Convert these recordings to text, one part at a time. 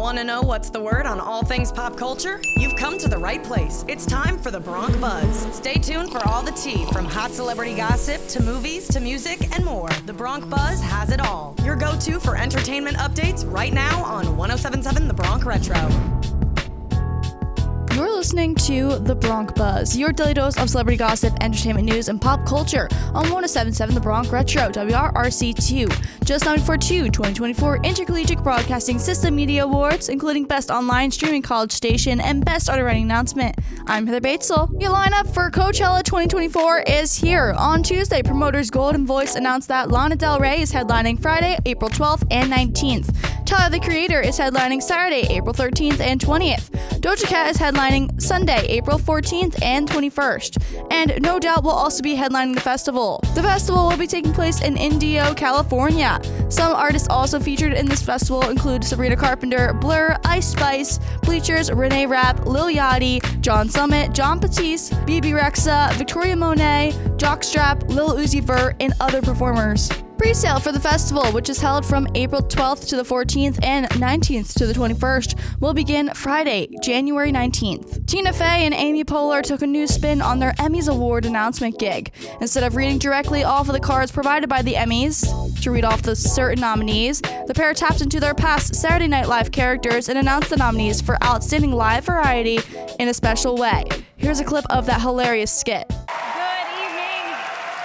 Want to know what's the word on all things pop culture? You've come to the right place. It's time for the Bronc Buzz. Stay tuned for all the tea from hot celebrity gossip to movies to music and more. The Bronc Buzz has it all. Your go to for entertainment updates right now on 1077 The Bronc Retro. You're listening to The Bronc Buzz, your daily dose of celebrity gossip, entertainment news, and pop culture on 1077 The Bronc Retro, WRRC2. Just nominated for two 2024 Intercollegiate Broadcasting System Media Awards, including Best Online Streaming College Station and Best Auto Writing Announcement. I'm Heather Batezel. Your lineup for Coachella 2024 is here. On Tuesday, promoters Goldenvoice announced that Lana Del Rey is headlining Friday, April 12th and 19th. Tyler the Creator is headlining Saturday, April 13th and 20th. Doja Cat is headlining Sunday, April 14th and 21st. And No Doubt will also be headlining the festival. The festival will be taking place in Indio, California. Some artists also featured in this festival include Sabrina Carpenter, Blur, Ice Spice, Bleachers, Renee Rapp, Lil Yachty, John Summit, Jon Batiste, Bebe Rexha, Victoria Monet, Jockstrap, Lil Uzi Vert, and other performers. Pre-sale for the festival, which is held from April 12th to the 14th and 19th to the 21st, will begin Friday, January 19th. Tina Fey and Amy Poehler took a new spin on their Emmys Award announcement gig. Instead of reading directly off of the cards provided by the Emmys to read off the certain nominees, the pair tapped into their past Saturday Night Live characters and announced the nominees for Outstanding Live Variety in a special way. Here's a clip of that hilarious skit. Good evening.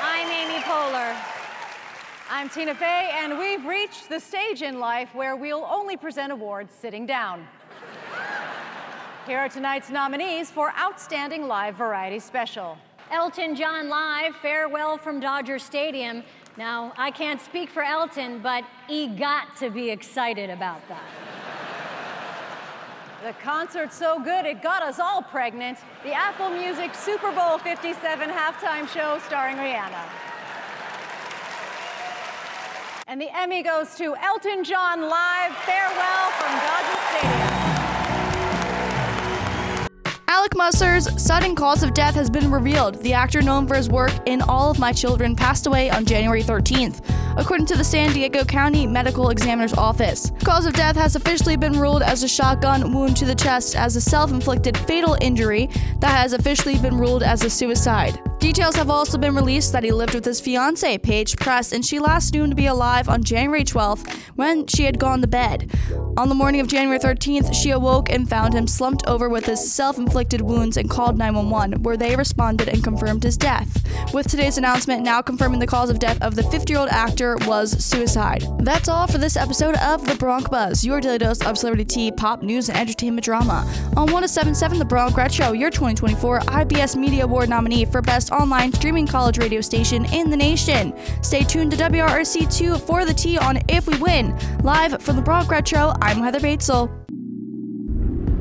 I'm Amy Poehler. I'm Tina Fey, and we've reached the stage in life where we'll only present awards sitting down. Here are tonight's nominees for Outstanding Live Variety Special. Elton John Live, Farewell from Dodger Stadium. Now, I can't speak for Elton, but he got to be excited about that. The concert's so good it got us all pregnant. The Apple Music Super Bowl 57 halftime show starring Rihanna. And the Emmy goes to Elton John Live, Farewell from Dodger Stadium. Alec Musser's sudden cause of death has been revealed. The actor, known for his work in All of My Children, passed away on January 13th, according to the San Diego County Medical Examiner's Office. Cause of death has officially been ruled as a shotgun wound to the chest as a self inflicted fatal injury that has officially been ruled as a suicide. Details have also been released that he lived with his fiancee, Paige Press, and she last knew him to be alive on January 12th when she had gone to bed. On the morning of January 13th, she awoke and found him slumped over with his self inflicted wounds and called 911, where they responded and confirmed his death. With today's announcement now confirming the cause of death of the 50 year old actor was suicide. That's all for this episode of The Bronx Buzz, your daily dose of celebrity tea, pop news, and entertainment drama. On 1077 The Bronc Retro, your 2024 IBS Media Award nominee for Best Online Streaming College Radio Station in the nation. Stay tuned to WRRC2 for the tea on If We Win. Live from The Bronc Retro, I'm Heather Batezel.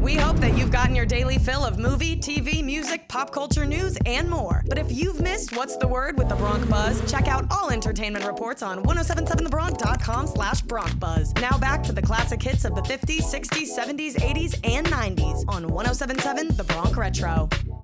We hope that you've gotten your daily fill of movie, TV, music, pop culture news, and more. But if you've missed What's the Word with the Bronc Buzz, check out all entertainment reports on 1077thebronc.com slash Bronc Buzz. Now back to the classic hits of the 50s, 60s, 70s, 80s, and 90s on 1077 The Bronc Retro.